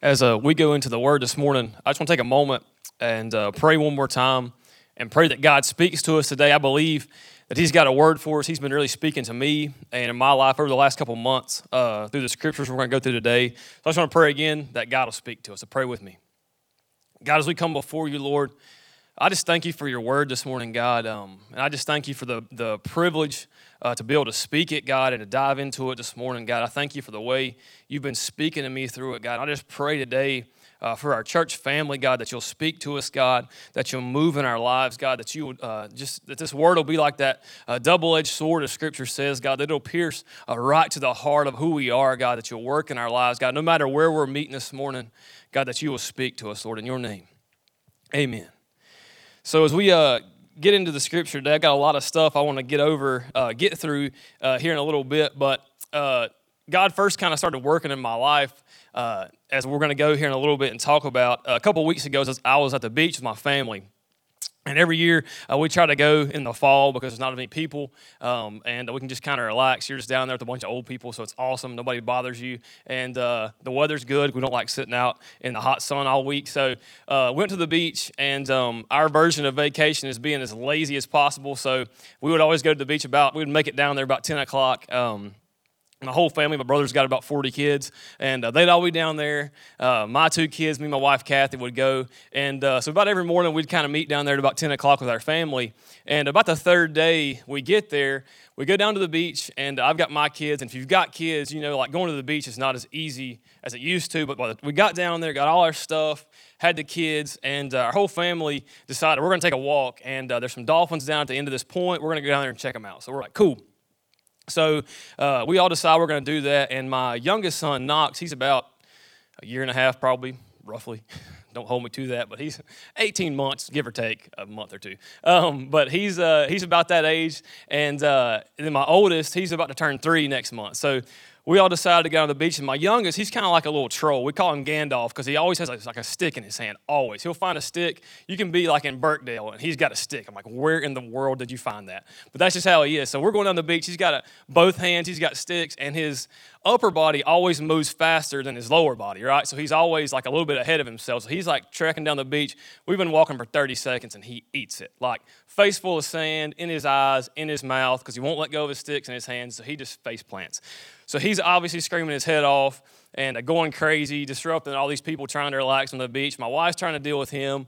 As uh, we go into the Word this morning, I just want to take a moment and uh, pray one more time and pray that God speaks to us today. I believe that He's got a word for us. He's been really speaking to me and in my life over the last couple months uh, through the scriptures we're going to go through today. So I just want to pray again that God will speak to us. So pray with me. God, as we come before you, Lord, I just thank you for your word this morning, God. Um, and I just thank you for the, the privilege uh, to be able to speak it, God, and to dive into it this morning, God. I thank you for the way you've been speaking to me through it, God. I just pray today uh, for our church family, God, that you'll speak to us, God, that you'll move in our lives, God, that you uh, just that this word will be like that uh, double-edged sword, as Scripture says, God, that it'll pierce uh, right to the heart of who we are, God, that you'll work in our lives, God, no matter where we're meeting this morning, God, that you will speak to us, Lord, in your name. Amen. So as we uh, get into the scripture today, I got a lot of stuff I want to get over, uh, get through uh, here in a little bit. But uh, God first kind of started working in my life, uh, as we're going to go here in a little bit and talk about. A couple weeks ago, as I was at the beach with my family. And every year uh, we try to go in the fall because there's not as many people, um, and we can just kind of relax. You're just down there with a bunch of old people, so it's awesome. Nobody bothers you, and uh, the weather's good. We don't like sitting out in the hot sun all week. So uh, went to the beach, and um, our version of vacation is being as lazy as possible. So we would always go to the beach about. We would make it down there about 10 o'clock. Um, my whole family, my brother's got about 40 kids, and uh, they'd all be down there. Uh, my two kids, me and my wife Kathy, would go. And uh, so about every morning, we'd kind of meet down there at about 10 o'clock with our family. And about the third day we get there, we go down to the beach, and I've got my kids. And if you've got kids, you know, like going to the beach is not as easy as it used to. But we got down there, got all our stuff, had the kids, and uh, our whole family decided we're going to take a walk. And uh, there's some dolphins down at the end of this point. We're going to go down there and check them out. So we're like, cool. So uh, we all decide we're going to do that. And my youngest son, Knox, he's about a year and a half, probably, roughly. Don't hold me to that, but he's 18 months, give or take a month or two. Um, but he's uh, he's about that age, and, uh, and then my oldest, he's about to turn three next month. So we all decided to go on the beach. And my youngest, he's kind of like a little troll. We call him Gandalf because he always has like, like a stick in his hand, always. He'll find a stick. You can be like in Birkdale and he's got a stick. I'm like, where in the world did you find that? But that's just how he is. So we're going down the beach. He's got a, both hands, he's got sticks, and his upper body always moves faster than his lower body, right? So he's always like a little bit ahead of himself. So he's like trekking down the beach. We've been walking for 30 seconds and he eats it. Like face full of sand in his eyes, in his mouth, because he won't let go of his sticks in his hands. So he just face plants. So he's obviously screaming his head off and uh, going crazy, disrupting all these people trying to relax on the beach. My wife's trying to deal with him.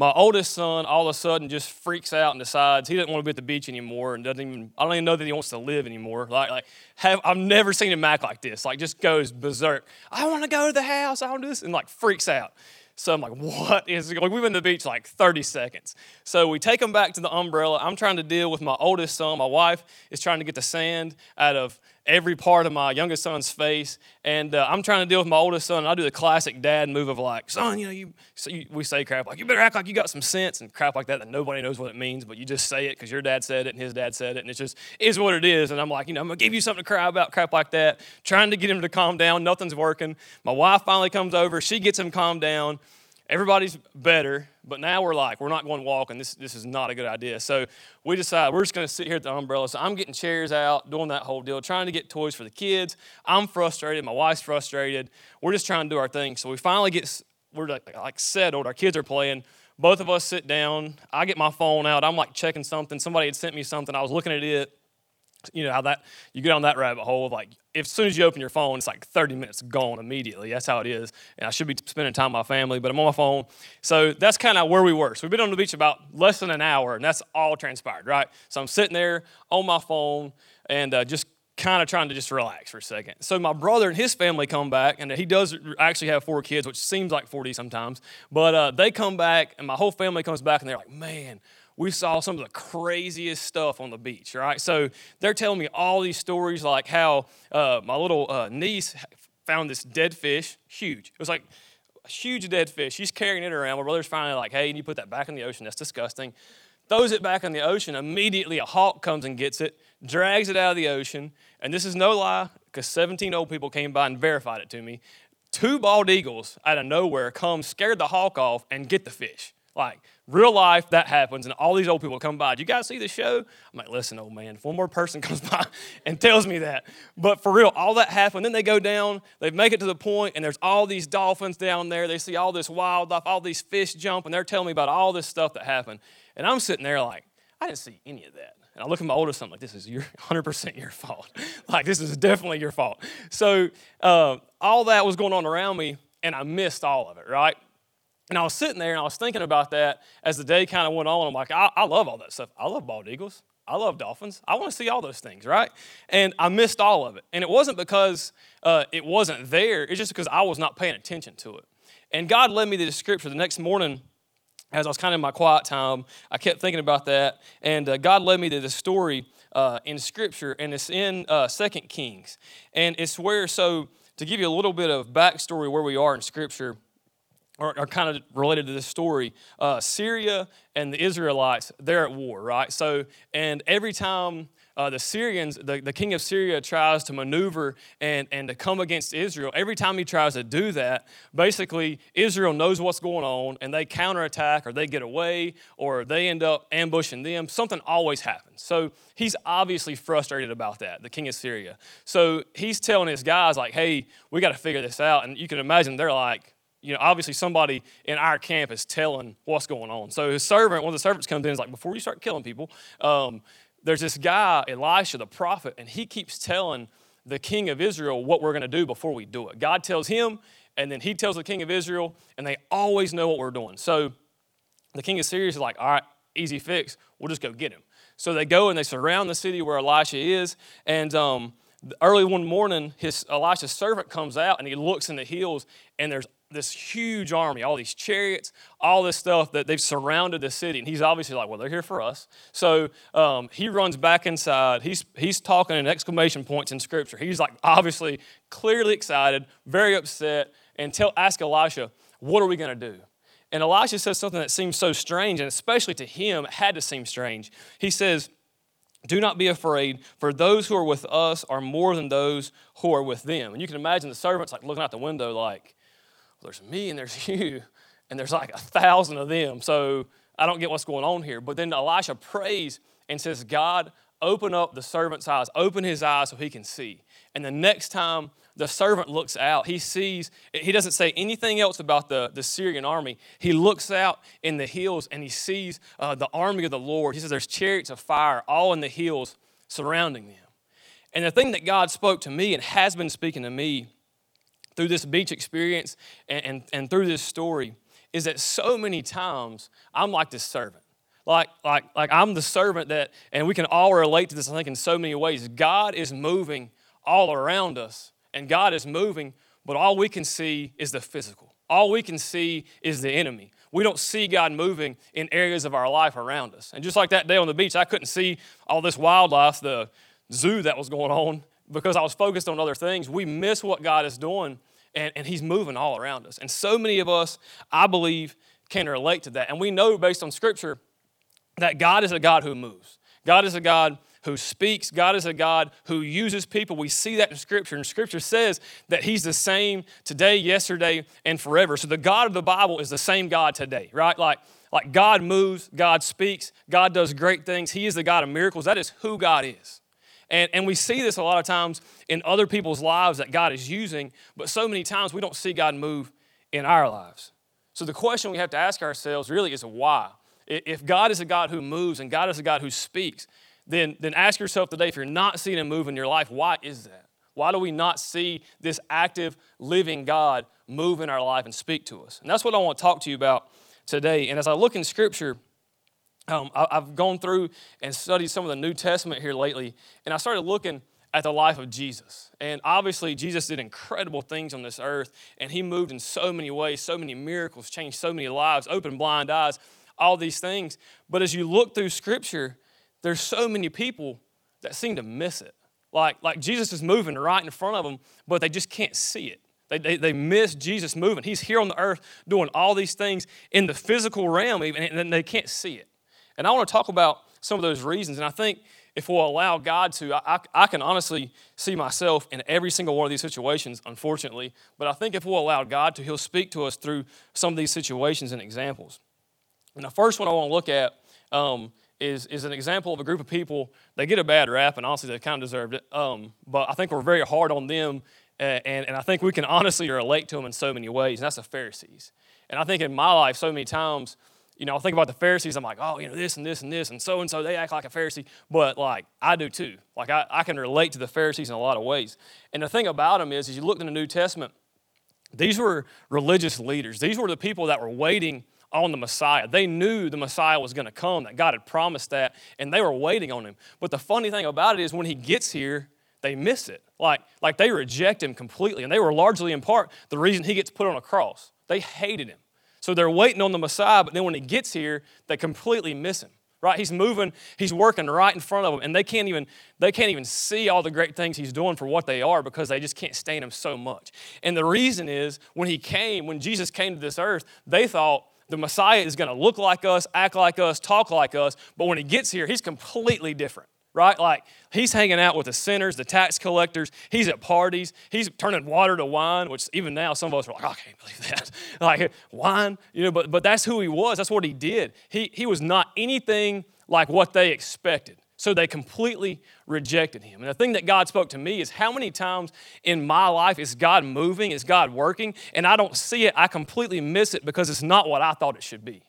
My oldest son all of a sudden just freaks out and decides he doesn't want to be at the beach anymore and doesn't even, I don't even know that he wants to live anymore. Like, like have, I've never seen him act like this. Like, just goes berserk. I want to go to the house. I want to do this. And like freaks out. So I'm like, what is like we've been to the beach like 30 seconds. So we take him back to the umbrella. I'm trying to deal with my oldest son. My wife is trying to get the sand out of every part of my youngest son's face. And uh, I'm trying to deal with my oldest son. I do the classic dad move of like, son, you know, you, so you, we say crap like, you better act like you got some sense and crap like that that nobody knows what it means, but you just say it because your dad said it and his dad said it. And it just is what it is. And I'm like, you know, I'm to give you something to cry about, crap like that, trying to get him to calm down. Nothing's working. My wife finally comes over. She gets him calmed down everybody's better, but now we're like, we're not going walking. This, this is not a good idea. So we decide we're just going to sit here at the umbrella. So I'm getting chairs out, doing that whole deal, trying to get toys for the kids. I'm frustrated. My wife's frustrated. We're just trying to do our thing. So we finally get, we're like, like settled. Our kids are playing. Both of us sit down. I get my phone out. I'm like checking something. Somebody had sent me something. I was looking at it you know how that you get on that rabbit hole of like if, as soon as you open your phone it's like 30 minutes gone immediately. That's how it is. And i should be spending time with my family but i'm on my phone. So that's kind of where we were. So we've been on the beach about less than an hour and that's all transpired right? So i'm sitting there on my phone and uh, just kind of trying to just relax for a second. So my brother and his family come back and he does actually have four kids which seems like 40 sometimes. But uh, they come back and my whole family comes back and they're like man we saw some of the craziest stuff on the beach, right? So they're telling me all these stories like how uh, my little uh, niece found this dead fish, huge. It was like a huge dead fish. She's carrying it around. My brother's finally like, hey, you put that back in the ocean. That's disgusting. Throws it back in the ocean. Immediately, a hawk comes and gets it, drags it out of the ocean. And this is no lie, because 17 old people came by and verified it to me. Two bald eagles out of nowhere come, scared the hawk off, and get the fish. Like real life, that happens, and all these old people come by. Do you guys see the show? I'm like, listen, old man, if one more person comes by and tells me that. But for real, all that happened. Then they go down, they make it to the point, and there's all these dolphins down there. They see all this wildlife, all these fish jump, and they're telling me about all this stuff that happened. And I'm sitting there like, I didn't see any of that. And I look at my oldest son, like, this is your 100% your fault. like, this is definitely your fault. So, uh, all that was going on around me, and I missed all of it, right? And I was sitting there and I was thinking about that as the day kind of went on. I'm like, I, I love all that stuff. I love bald eagles. I love dolphins. I want to see all those things, right? And I missed all of it. And it wasn't because uh, it wasn't there, it's just because I was not paying attention to it. And God led me to the scripture the next morning as I was kind of in my quiet time. I kept thinking about that. And uh, God led me to the story uh, in scripture, and it's in uh, Second Kings. And it's where, so to give you a little bit of backstory where we are in scripture, are, are kind of related to this story. Uh, Syria and the Israelites, they're at war, right? So, and every time uh, the Syrians, the, the king of Syria tries to maneuver and, and to come against Israel, every time he tries to do that, basically Israel knows what's going on and they counterattack or they get away or they end up ambushing them. Something always happens. So he's obviously frustrated about that, the king of Syria. So he's telling his guys, like, hey, we got to figure this out. And you can imagine they're like, you know, obviously somebody in our camp is telling what's going on. So his servant, one of the servants comes in is like, before you start killing people, um, there's this guy, Elisha, the prophet, and he keeps telling the king of Israel what we're going to do before we do it. God tells him, and then he tells the king of Israel, and they always know what we're doing. So the king of Syria is like, all right, easy fix. We'll just go get him. So they go and they surround the city where Elisha is, and um, early one morning, his Elisha's servant comes out and he looks in the hills, and there's this huge army, all these chariots, all this stuff that they've surrounded the city. And he's obviously like, well, they're here for us. So um, he runs back inside. He's, he's talking in exclamation points in scripture. He's like, obviously, clearly excited, very upset, and tell, ask Elisha, what are we going to do? And Elisha says something that seems so strange, and especially to him, it had to seem strange. He says, do not be afraid, for those who are with us are more than those who are with them. And you can imagine the servants like looking out the window, like, there's me and there's you, and there's like a thousand of them. So I don't get what's going on here. But then Elisha prays and says, God, open up the servant's eyes, open his eyes so he can see. And the next time the servant looks out, he sees, he doesn't say anything else about the, the Syrian army. He looks out in the hills and he sees uh, the army of the Lord. He says there's chariots of fire all in the hills surrounding them. And the thing that God spoke to me and has been speaking to me through this beach experience and, and, and through this story is that so many times I'm like this servant. Like, like, like I'm the servant that, and we can all relate to this, I think, in so many ways. God is moving all around us, and God is moving, but all we can see is the physical. All we can see is the enemy. We don't see God moving in areas of our life around us. And just like that day on the beach, I couldn't see all this wildlife, the zoo that was going on because I was focused on other things, we miss what God is doing and, and He's moving all around us. And so many of us, I believe, can relate to that. And we know based on Scripture that God is a God who moves. God is a God who speaks. God is a God who uses people. We see that in Scripture. And Scripture says that He's the same today, yesterday, and forever. So the God of the Bible is the same God today, right? Like, like God moves, God speaks, God does great things. He is the God of miracles. That is who God is. And, and we see this a lot of times in other people's lives that God is using, but so many times we don't see God move in our lives. So the question we have to ask ourselves really is why? If God is a God who moves and God is a God who speaks, then, then ask yourself today if you're not seeing Him move in your life, why is that? Why do we not see this active, living God move in our life and speak to us? And that's what I want to talk to you about today. And as I look in Scripture, um, I, have gone through and studied some of the New Testament here lately, and I started looking at the life of Jesus. And obviously, Jesus did incredible things on this earth, and he moved in so many ways, so many miracles, changed so many lives, opened blind eyes, all these things. But as you look through Scripture, there's so many people that seem to miss it. Like, like Jesus is moving right in front of them, but they just can't see it. They, they, they miss Jesus moving. He's here on the earth doing all these things in the physical realm, even, and they can't see it. And I want to talk about some of those reasons. And I think if we'll allow God to, I, I, can honestly see myself in every single one of these situations, unfortunately. But I think if we'll allow God to, He'll speak to us through some of these situations and examples. And the first one I want to look at um, is, is an example of a group of people. They get a bad rap, and honestly, they kind of deserved it. Um, but I think we're very hard on them, and, and, and I think we can honestly relate to them in so many ways, and that's the Pharisees. And I think in my life, so many times, you know, I think about the Pharisees, I'm like, oh, you know, this and this and this, and so and so, they act like a Pharisee. But like, I do too. Like, I, I can relate to the Pharisees in a lot of ways. And the thing about them is, as you look in the New Testament, these were religious leaders. These were the people that were waiting on the Messiah. They knew the Messiah was going to come, that God had promised that, and they were waiting on him. But the funny thing about it is when he gets here, they miss it. Like, like they reject him completely. And they were largely in part the reason he gets put on a cross. They hated him. So they're waiting on the Messiah, but then when he gets here, they completely miss him. Right? He's moving, he's working right in front of them, and they can't even they can't even see all the great things he's doing for what they are because they just can't stand him so much. And the reason is when he came, when Jesus came to this earth, they thought the Messiah is going to look like us, act like us, talk like us, but when he gets here, he's completely different right? Like he's hanging out with the sinners, the tax collectors. He's at parties. He's turning water to wine, which even now some of us are like, oh, I can't believe that. like wine, you know, but, but that's who he was. That's what he did. He, he was not anything like what they expected. So they completely rejected him. And the thing that God spoke to me is how many times in my life is God moving, is God working, and I don't see it, I completely miss it because it's not what I thought it should be.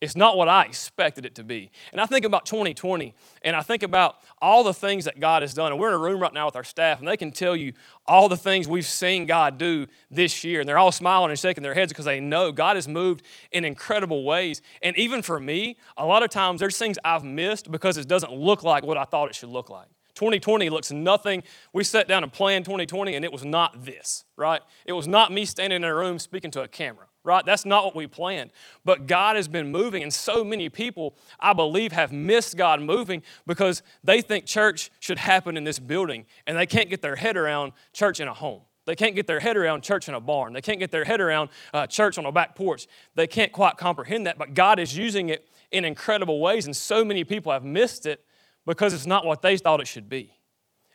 It's not what I expected it to be. And I think about 2020, and I think about all the things that God has done. And we're in a room right now with our staff, and they can tell you all the things we've seen God do this year. And they're all smiling and shaking their heads because they know God has moved in incredible ways. And even for me, a lot of times there's things I've missed because it doesn't look like what I thought it should look like. 2020 looks nothing. We sat down and planned 2020, and it was not this, right? It was not me standing in a room speaking to a camera right? That's not what we planned. But God has been moving, and so many people, I believe, have missed God moving because they think church should happen in this building, and they can't get their head around church in a home. They can't get their head around church in a barn. They can't get their head around uh, church on a back porch. They can't quite comprehend that, but God is using it in incredible ways, and so many people have missed it because it's not what they thought it should be.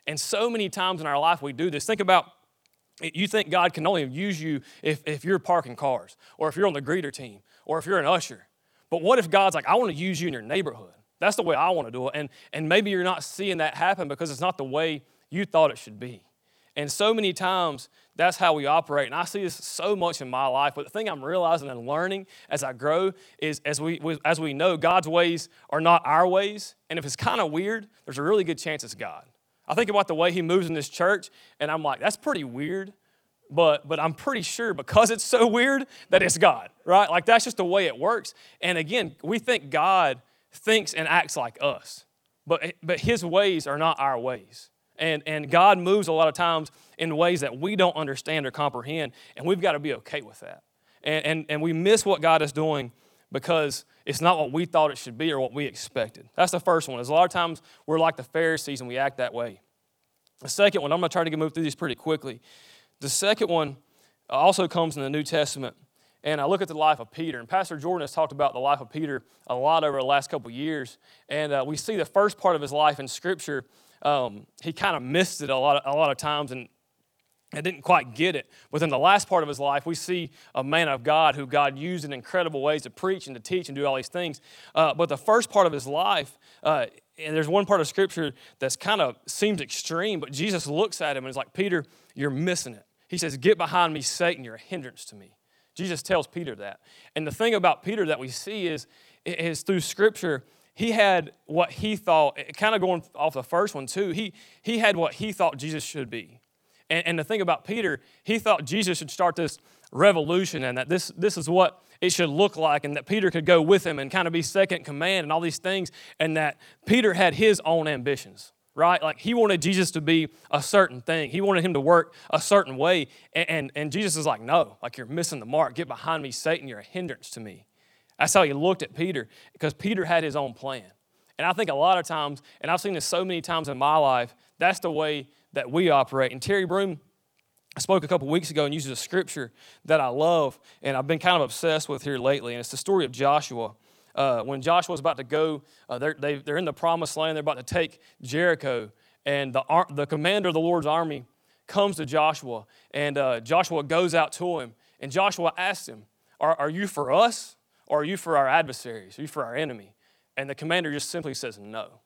And so many times in our life we do this. Think about you think God can only use you if, if you're parking cars, or if you're on the greeter team, or if you're an usher. But what if God's like, I want to use you in your neighborhood? That's the way I want to do it. And, and maybe you're not seeing that happen because it's not the way you thought it should be. And so many times, that's how we operate. And I see this so much in my life. But the thing I'm realizing and learning as I grow is as we, as we know, God's ways are not our ways. And if it's kind of weird, there's a really good chance it's God. I think about the way he moves in this church, and I'm like, that's pretty weird. But, but I'm pretty sure because it's so weird that it's God, right? Like that's just the way it works. And again, we think God thinks and acts like us, but, but his ways are not our ways. And, and God moves a lot of times in ways that we don't understand or comprehend, and we've got to be okay with that. And, and, and we miss what God is doing because it's not what we thought it should be or what we expected. That's the first one. Is a lot of times we're like the Pharisees and we act that way. The second one, I'm going to try to move through these pretty quickly. The second one also comes in the New Testament. And I look at the life of Peter, and Pastor Jordan has talked about the life of Peter a lot over the last couple years. And uh, we see the first part of his life in Scripture. Um, he kind of missed it a lot, of, a lot of times, and I didn't quite get it. Within the last part of his life, we see a man of God who God used in incredible ways to preach and to teach and do all these things. Uh, but the first part of his life, uh, and there's one part of Scripture that's kind of seems extreme, but Jesus looks at him and is like, Peter, you're missing it. He says, Get behind me, Satan, you're a hindrance to me. Jesus tells Peter that. And the thing about Peter that we see is, is through Scripture, he had what he thought, kind of going off the first one too, he, he had what he thought Jesus should be. And, and the thing about Peter, he thought Jesus should start this revolution and that this, this is what it should look like, and that Peter could go with him and kind of be second command and all these things, and that Peter had his own ambitions right? Like he wanted Jesus to be a certain thing. He wanted him to work a certain way. And, and, and, Jesus is like, no, like you're missing the mark. Get behind me, Satan. You're a hindrance to me. That's how he looked at Peter because Peter had his own plan. And I think a lot of times, and I've seen this so many times in my life, that's the way that we operate. And Terry Broom spoke a couple weeks ago and uses a scripture that I love and I've been kind of obsessed with here lately. And it's the story of Joshua. Uh, when Joshua's about to go, uh, they're, they, are in the promised land, they're about to take Jericho. And the, the commander of the Lord's army comes to Joshua, and uh, Joshua goes out to him. And Joshua asks him, are, are you for us or are you for our adversaries? Are you for our enemy? And the commander just simply says no.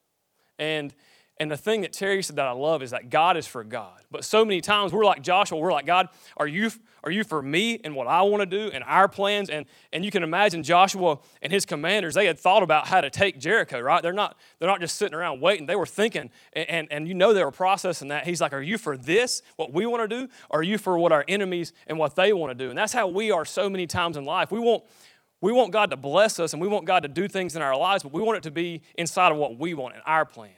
And and the thing that Terry said that I love is that God is for God. But so many times we're like Joshua, we're like, God, are you, are you for me and what I want to do and our plans? And, and you can imagine Joshua and his commanders, they had thought about how to take Jericho, right? They're not, they're not just sitting around waiting. They were thinking, and, and, and you know they were processing that. He's like, Are you for this, what we want to do? Or are you for what our enemies and what they want to do? And that's how we are so many times in life. We want, we want God to bless us and we want God to do things in our lives, but we want it to be inside of what we want and our plan.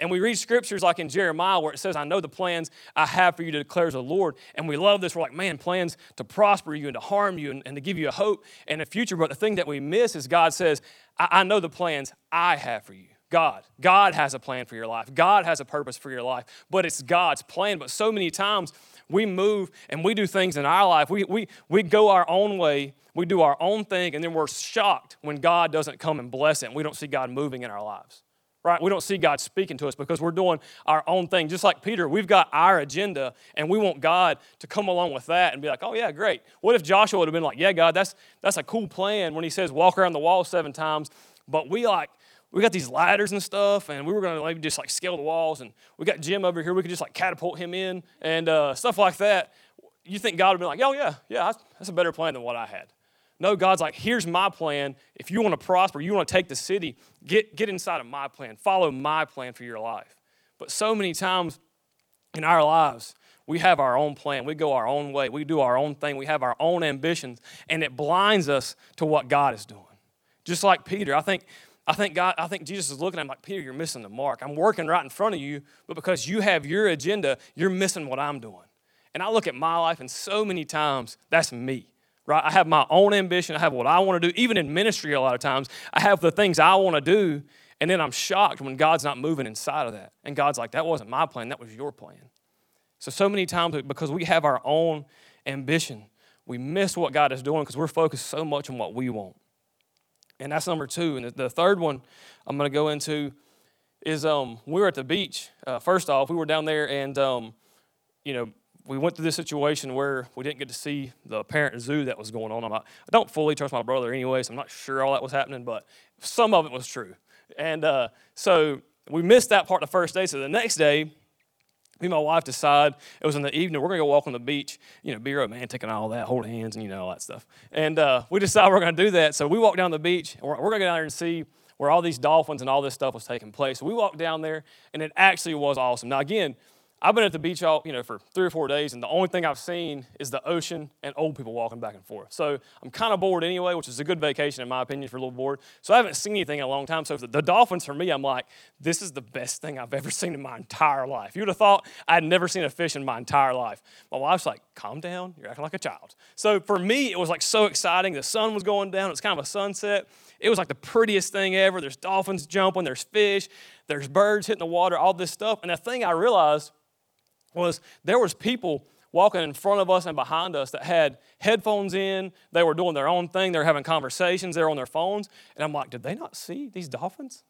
And we read scriptures like in Jeremiah where it says, I know the plans I have for you, to declares the Lord. And we love this. We're like, man, plans to prosper you and to harm you and, and to give you a hope and a future. But the thing that we miss is God says, I, I know the plans I have for you. God. God has a plan for your life. God has a purpose for your life, but it's God's plan. But so many times we move and we do things in our life. We, we, we go our own way, we do our own thing, and then we're shocked when God doesn't come and bless it and we don't see God moving in our lives right? We don't see God speaking to us because we're doing our own thing. Just like Peter, we've got our agenda and we want God to come along with that and be like, oh, yeah, great. What if Joshua would have been like, yeah, God, that's, that's a cool plan when he says walk around the wall seven times, but we like, we got these ladders and stuff, and we were to maybe just like scale the walls, and we got Jim over here. We could just like catapult him in and uh, stuff like that. You think God would be like, oh yeah, yeah, that's a better plan than what I had. No, God's like, here's my plan. If you want to prosper, you want to take the city, get, get inside of my plan. Follow my plan for your life. But so many times in our lives, we have our own plan. We go our own way. We do our own thing. We have our own ambitions, and it blinds us to what God is doing. Just like Peter, I think, I think God, I think Jesus is looking at him like, Peter, you're missing the mark. I'm working right in front of you, but because you have your agenda, you're missing what I'm doing. And I look at my life, and so many times that's me right? I have my own ambition. I have what I want to do. Even in ministry, a lot of times, I have the things I want to do, and then I'm shocked when God's not moving inside of that. And God's like, that wasn't my plan, that was your plan. So, so many times, because we have our own ambition, we miss what God is doing because we're focused so much on what we want. And that's number two. And the third one I'm going to go into is um, we were at the beach. Uh, first off, we were down there, and um, you know, we went through this situation where we didn't get to see the apparent zoo that was going on. I'm not, I don't fully trust my brother anyway, so I'm not sure all that was happening, but some of it was true. And uh, so we missed that part the first day. So the next day, me and my wife decide it was in the evening. We're gonna go walk on the beach, you know, be romantic and all that, hold hands and you know all that stuff. And uh, we decided we're gonna do that. So we walk down the beach. And we're, we're gonna go down there and see where all these dolphins and all this stuff was taking place. So we walked down there, and it actually was awesome. Now again, I've been at the beach all, you know, for three or four days, and the only thing I've seen is the ocean and old people walking back and forth. So I'm kind of bored anyway, which is a good vacation in my opinion for a little bored. So I haven't seen anything in a long time. So the, dolphins for me, I'm like, this is the best thing I've ever seen in my entire life. You would have thought I'd never seen a fish in my entire life. My wife's like, calm down, you're acting like a child. So for me, it was like so exciting. The sun was going down. It's kind of a sunset. It was like the prettiest thing ever. There's dolphins jumping. There's fish. There's birds hitting the water. All this stuff. And the thing I realized was there was people walking in front of us and behind us that had headphones in. They were doing their own thing. They were having conversations. They were on their phones. And I'm like, did they not see these dolphins?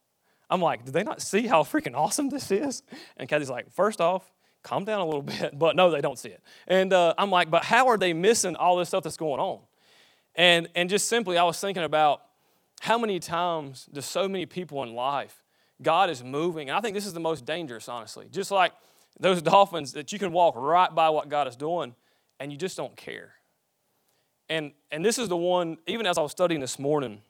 I'm like, did they not see how freaking awesome this is? And Kathy's like, first off, calm down a little bit. But no, they don't see it. And uh, I'm like, but how are they missing all this stuff that's going on? And, and just simply, I was thinking about how many times do so many people in life, God is moving. And I think this is the most dangerous, honestly. Just like those dolphins that you can walk right by what God is doing and you just don't care. And, and this is the one, even as I was studying this morning,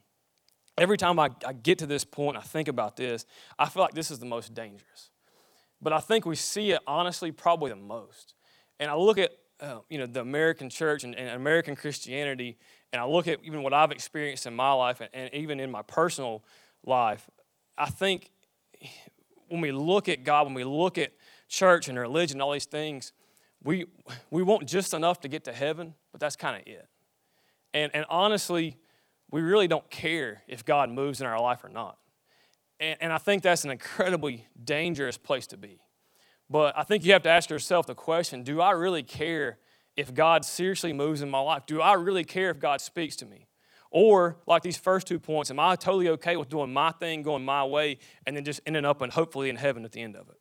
every time I, I get to this point, I think about this, I feel like this is the most dangerous. But I think we see it honestly probably the most. And I look at uh, you know the American church and, and, American Christianity, and I look at even what I've experienced in my life and, and even in my personal life. I think when we look at God, when we look at church and religion and all these things, we, we want just enough to get to heaven, but that's kind of it. And, and honestly, we really don't care if God moves in our life or not. And, and I think that's an incredibly dangerous place to be. But I think you have to ask yourself the question do I really care if God seriously moves in my life? Do I really care if God speaks to me? Or, like these first two points, am I totally okay with doing my thing, going my way, and then just ending up and hopefully in heaven at the end of it?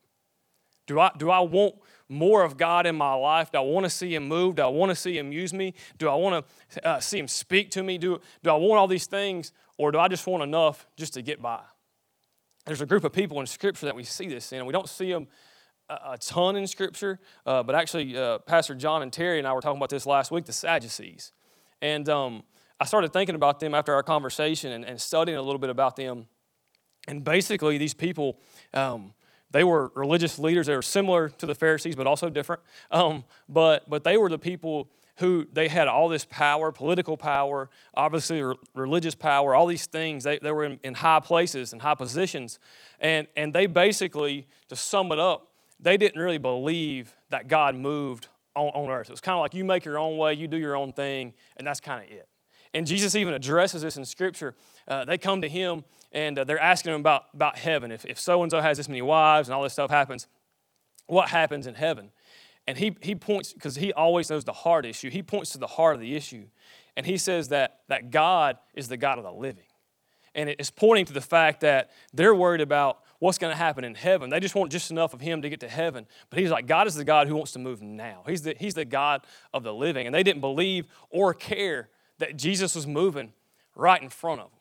Do I, do I want more of God in my life? Do I want to see Him move? Do I want to see Him use me? Do I want to uh, see Him speak to me? Do, do I want all these things? Or do I just want enough just to get by? There's a group of people in Scripture that we see this in. And we don't see them a, a ton in Scripture, uh, but actually, uh, Pastor John and Terry and I were talking about this last week the Sadducees. And um, I started thinking about them after our conversation and, and, studying a little bit about them. And basically, these people, um, they were religious leaders. They were similar to the Pharisees, but also different. Um, but, but they were the people who they had all this power, political power, obviously religious power, all these things. They, they were in, in high places and high positions. And, and they basically, to sum it up, they didn't really believe that God moved on, on earth. It was kind of like you make your own way, you do your own thing, and that's kind of it. And Jesus even addresses this in Scripture. Uh, they come to him and uh, they're asking him about, about heaven. If so and so has this many wives and all this stuff happens, what happens in heaven? And he, he points, because he always knows the heart issue, he points to the heart of the issue. And he says that, that God is the God of the living. And it's pointing to the fact that they're worried about what's going to happen in heaven. They just want just enough of him to get to heaven. But he's like, God is the God who wants to move now. He's the, he's the God of the living. And they didn't believe or care that Jesus was moving right in front of them.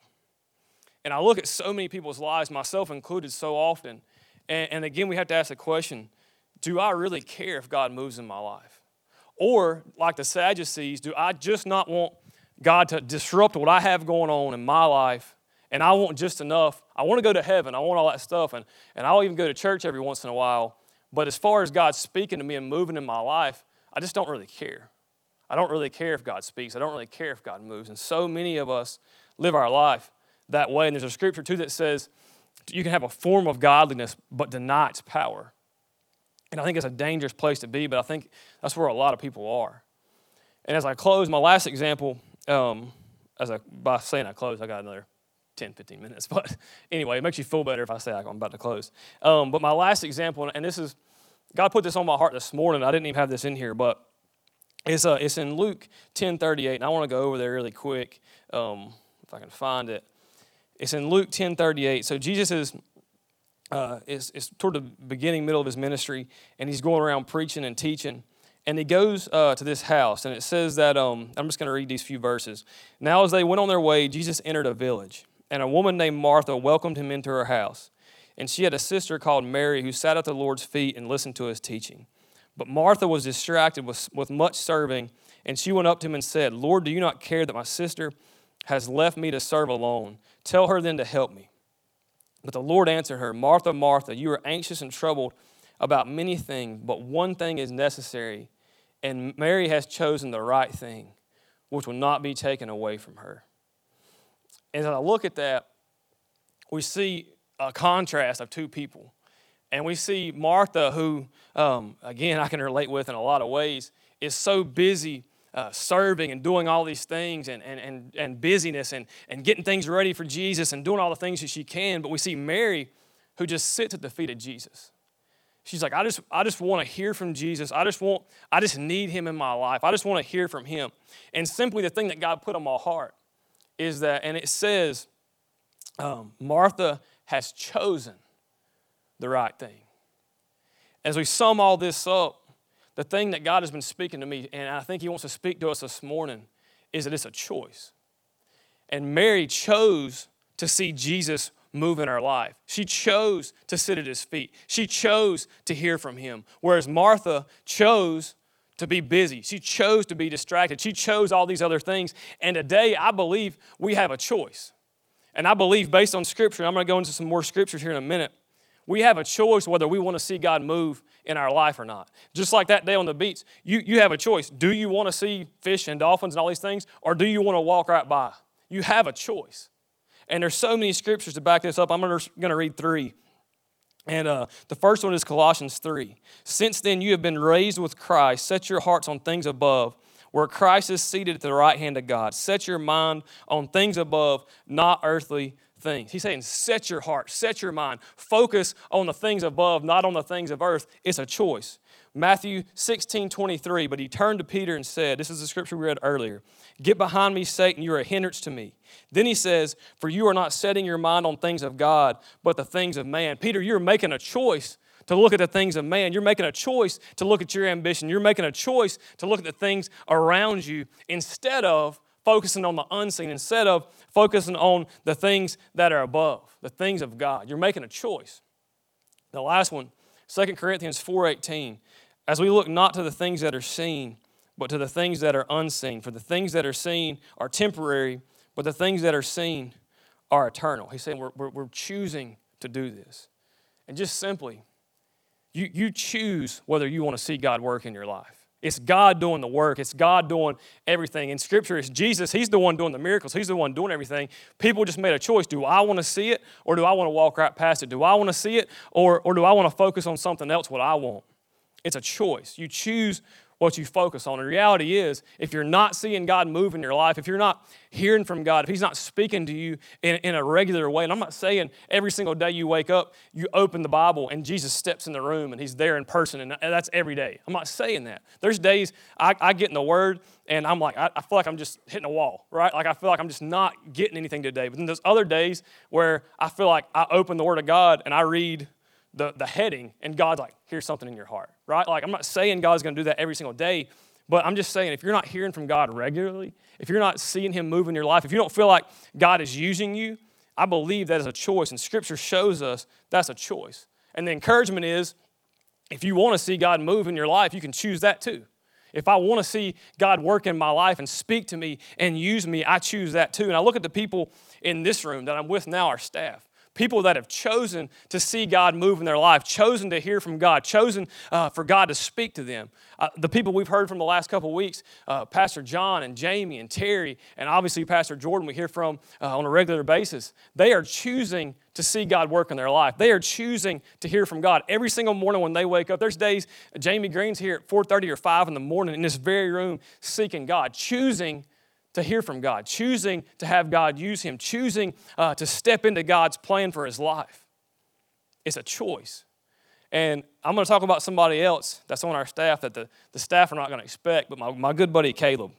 And I look at so many people's lives, myself included, so often. And, and again, we have to ask the question do I really care if God moves in my life? Or, like the Sadducees, do I just not want God to disrupt what I have going on in my life and I want just enough. I want to go to heaven. I want all that stuff. And, and I'll even go to church every once in a while. But as far as God speaking to me and moving in my life, I just don't really care. I don't really care if God speaks. I don't really care if God moves. And so many of us live our life that way. And there's a scripture too that says you can have a form of godliness but deny its power. And I think it's a dangerous place to be, but I think that's where a lot of people are. And as I close, my last example, um, as I, by saying I close, I got another 10, 15 minutes. But anyway, it makes you feel better if I say I'm about to close. Um, but my last example, and this is, God put this on my heart this morning. I didn't even have this in here, but it's, uh, it's in Luke 10 38. And I want to go over there really quick um, if I can find it. It's in Luke 10 38. So Jesus is, uh, is, is toward the beginning, middle of his ministry, and he's going around preaching and teaching. And he goes uh, to this house, and it says that um, I'm just going to read these few verses. Now, as they went on their way, Jesus entered a village and a woman named Martha welcomed him into her house. And she had a sister called Mary who sat at the Lord's feet and listened to his teaching. But Martha was distracted with, with much serving, and she went up to him and said, Lord, do you not care that my sister has left me to serve alone? Tell her then to help me. But the Lord answered her, Martha, Martha, you are anxious and troubled about many things, but one thing is necessary, and Mary has chosen the right thing, which will not be taken away from her. As I look at that, we see a contrast of two people. And we see Martha, who, um, again, I can relate with in a lot of ways, is so busy uh, serving and doing all these things and, and, and, and busyness and, and getting things ready for Jesus and doing all the things that she can. But we see Mary, who just sits at the feet of Jesus. She's like, I just, I just want to hear from Jesus. I just want, I just need him in my life. I just want to hear from him. And simply the thing that God put on my heart is that, and it says, um, Martha has chosen the right thing. As we sum all this up, the thing that God has been speaking to me, and I think He wants to speak to us this morning, is that it's a choice. And Mary chose to see Jesus move in her life. She chose to sit at His feet, she chose to hear from Him. Whereas Martha chose to be busy. She chose to be distracted. She chose all these other things. And today, I believe we have a choice. And I believe, based on Scripture, I'm going to go into some more scriptures here in a minute. We have a choice whether we want to see God move in our life or not. Just like that day on the beach, you, you have a choice. Do you want to see fish and dolphins and all these things, or do you want to walk right by? You have a choice. And there's so many scriptures to back this up. I'm going to read three. And uh, the first one is Colossians 3. Since then you have been raised with Christ, set your hearts on things above, where Christ is seated at the right hand of God. Set your mind on things above, not earthly things. He's saying, set your heart, set your mind, focus on the things above, not on the things of earth. It's a choice. Matthew 16, 23. But he turned to Peter and said, This is the scripture we read earlier Get behind me, Satan, you're a hindrance to me. Then he says, For you are not setting your mind on things of God, but the things of man. Peter, you're making a choice to look at the things of man. You're making a choice to look at your ambition. You're making a choice to look at the things around you instead of focusing on the unseen, instead of focusing on the things that are above, the things of God. You're making a choice. The last one, 2 Corinthians 4:18. As we look not to the things that are seen, but to the things that are unseen. For the things that are seen are temporary, but the things that are seen are eternal. He's saying we're, we're, we're choosing to do this. And just simply, you, you choose whether you want to see God work in your life. It's God doing the work. It's God doing everything. In Scripture, it's Jesus. He's the one doing the miracles. He's the one doing everything. People just made a choice. Do I want to see it or do I want to walk right past it? Do I want to see it or, or do I want to focus on something else, what I want? It's a choice. You choose what you focus on. The reality is, if you're not seeing God move in your life, if you're not hearing from God, if He's not speaking to you in, in a regular way, and I'm not saying every single day you wake up, you open the Bible and Jesus steps in the room and He's there in person, and that's every day. I'm not saying that. There's days I, I get in the Word and I'm like, I, I, feel like I'm just hitting a wall, right? Like I feel like I'm just not getting anything today. But then there's other days where I feel like I open the Word of God and I read the, the heading, and God's like, here's something in your heart, right? Like, I'm not saying God's gonna do that every single day, but I'm just saying if you're not hearing from God regularly, if you're not seeing Him move in your life, if you don't feel like God is using you, I believe that is a choice, and Scripture shows us that's a choice. And the encouragement is if you wanna see God move in your life, you can choose that too. If I want to see God work in my life and speak to me and use me, I choose that too. And I look at the people in this room that I'm with now, our staff people that have chosen to see God move in their life, chosen to hear from God, chosen uh, for God to speak to them. Uh, the people we've heard from the last couple weeks, uh, Pastor John and Jamie and Terry, and obviously Pastor Jordan, we hear from uh, on a regular basis. They are choosing to see God work in their life. They are choosing to hear from God every single morning when they wake up. There's days Jamie Green's here at 4:30 or 5 in the morning in this very room seeking God, choosing to hear from God, choosing to have God use him, choosing uh, to step into God's plan for his life. It's a choice. And I'm going to talk about somebody else that's on our staff that the, the staff are not going to expect, but my, my good buddy Caleb.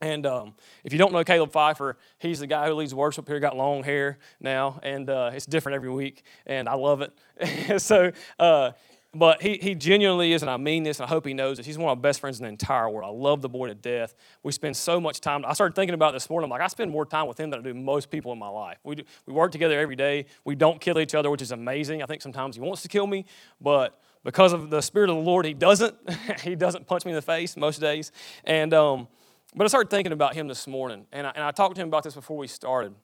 And um, if you don't know Caleb Pfeiffer, he's the guy who leads worship here, got long hair now, and uh, it's different every week, and I love it. so uh, but he, he genuinely is, and I mean this, and I hope he knows this. He's one of my best friends in the entire world. I love the boy to death. We spend so much time. I started thinking about this morning. I'm like, I spend more time with him than I do most people in my life. We, do, we work together every day. We don't kill each other, which is amazing. I think sometimes he wants to kill me, but because of the Spirit of the Lord, he doesn't. he doesn't punch me in the face most days. And, um, but I started thinking about him this morning, and I, and I talked to him about this before we started.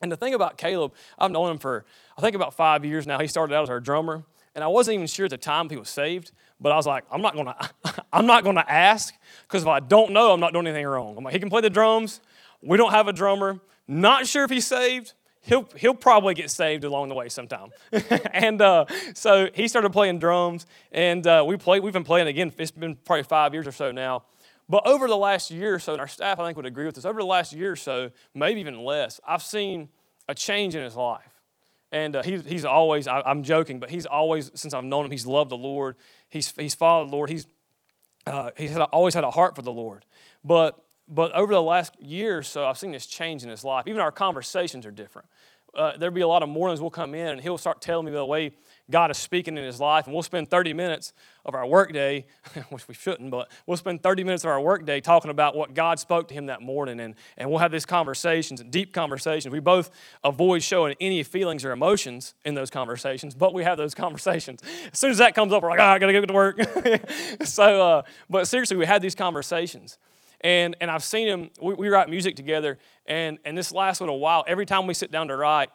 And the thing about Caleb, I've known him for, I think, about five years now. He started out as our drummer. And I wasn't even sure at the time he was saved, but I was like, I'm not gonna, I'm not gonna ask, because if I don't know, I'm not doing anything wrong. I'm like, he can play the drums. We don't have a drummer. Not sure if he's saved. He'll, he'll probably get saved along the way sometime. and uh, so he started playing drums, and uh, we play, we've been playing again. It's been probably five years or so now. But over the last year or so, and our staff I think would agree with this, over the last year or so, maybe even less, I've seen a change in his life. And uh, he, he's always, I, am joking, but he's always, since I've known him, he's loved the Lord. He's, he's followed the Lord. He's, uh, he's had, always had a heart for the Lord. But, but over the last year or so, I've seen this change in his life. Even our conversations are different. Uh, there'll be a lot of mornings we'll come in and he'll start telling me the way God is speaking in his life, and we'll spend 30 minutes of our workday, which we shouldn't, but we'll spend 30 minutes of our workday talking about what God spoke to him that morning, and, and we'll have these conversations, deep conversations. We both avoid showing any feelings or emotions in those conversations, but we have those conversations. As soon as that comes up, we're like, oh, I gotta go to work. so, uh, but seriously, we had these conversations. And, and I've seen him, we, we write music together, and, and this last little while, every time we sit down to write,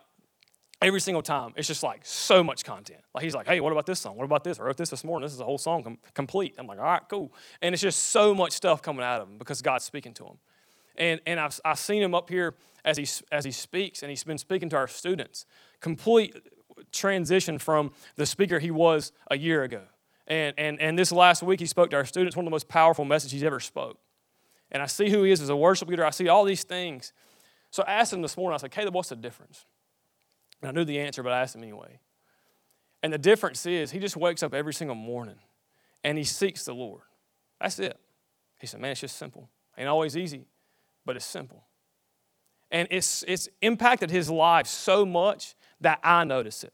every single time. It's just like so much content. Like he's like, hey, what about this song? What about this? I wrote this this morning. This is a whole song com- complete. I'm like, all right, cool. And it's just so much stuff coming out of him because God's speaking to him. And, and I've, I've seen him up here as he, as he speaks, and he's been speaking to our students. Complete transition from the speaker he was a year ago. And, and, and this last week, he spoke to our students, one of the most powerful messages he's ever spoke. And I see who he is as a worship leader. I see all these things. So I asked him this morning, I said, Caleb, what's the difference? And I knew the answer, but I asked him anyway. And the difference is he just wakes up every single morning and he seeks the Lord. That's it. He said, Man, it's just simple. Ain't always easy, but it's simple. And it's, it's impacted his life so much that I notice it.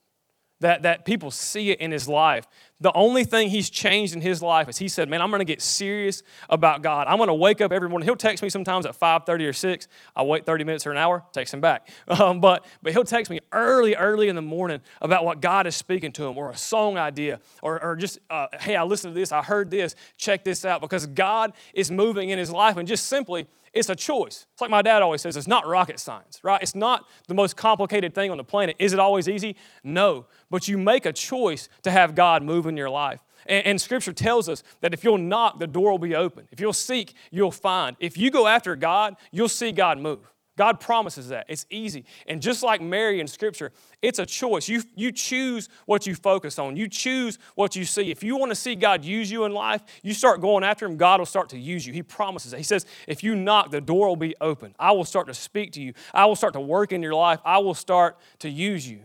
That, that people see it in his life. The only thing he's changed in his life is he said, Man, I'm going to get serious about God. I'm going to wake up every morning. He'll text me sometimes at 5:30 or 6. I wait 30 minutes or an hour, text him back. Um, but, but he'll text me early, early in the morning about what God is speaking to him or a song idea or, or just, uh, hey, I listened to this, I heard this, check this out because God is moving in his life and just simply it's a choice. It's like my dad always says, it's not rocket science, right? It's not the most complicated thing on the planet. Is it always easy? No. But you make a choice to have God move in your life. And, and, Scripture tells us that if you'll knock, the door will be open. If you'll seek, you'll find. If you go after God, you'll see God move. God promises that. It's easy. And just like Mary in Scripture, it's a choice. You, you choose what you focus on, you choose what you see. If you want to see God use you in life, you start going after Him, God will start to use you. He promises that. He says, if you knock, the door will be open. I will start to speak to you, I will start to work in your life, I will start to use you.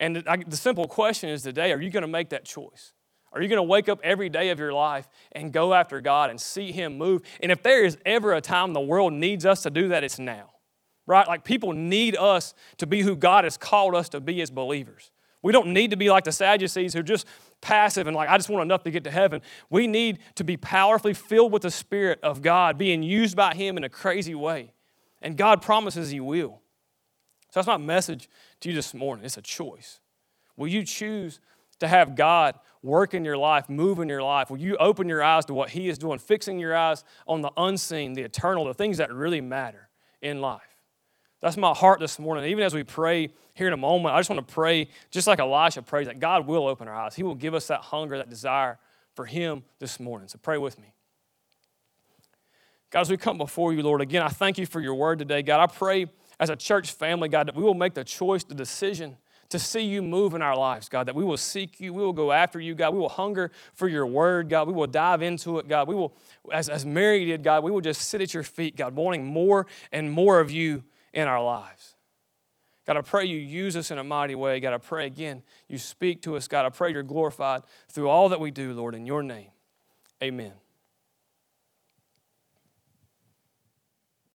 And the, the simple question is today are you going to make that choice? Are you going to wake up every day of your life and go after God and see Him move? And if there is ever a time the world needs us to do that, it's now. Right? Like people need us to be who God has called us to be as believers. We don't need to be like the Sadducees who are just passive and like, I just want enough to get to heaven. We need to be powerfully filled with the Spirit of God, being used by Him in a crazy way. And God promises He will. So that's my message to you this morning. It's a choice. Will you choose to have God work in your life, move in your life? Will you open your eyes to what He is doing, fixing your eyes on the unseen, the eternal, the things that really matter in life? That's my heart this morning. Even as we pray here in a moment, I just want to pray, just like Elisha prays, that God will open our eyes. He will give us that hunger, that desire for Him this morning. So pray with me. God, as we come before you, Lord, again, I thank you for your word today. God, I pray as a church family, God, that we will make the choice, the decision to see you move in our lives, God, that we will seek you, we will go after you, God, we will hunger for your word, God, we will dive into it, God, we will, as, as Mary did, God, we will just sit at your feet, God, wanting more and more of you in our lives. God, I pray you use us in a mighty way. God, I pray again you speak to us. God, I pray you're glorified through all that we do, Lord, in your name. Amen.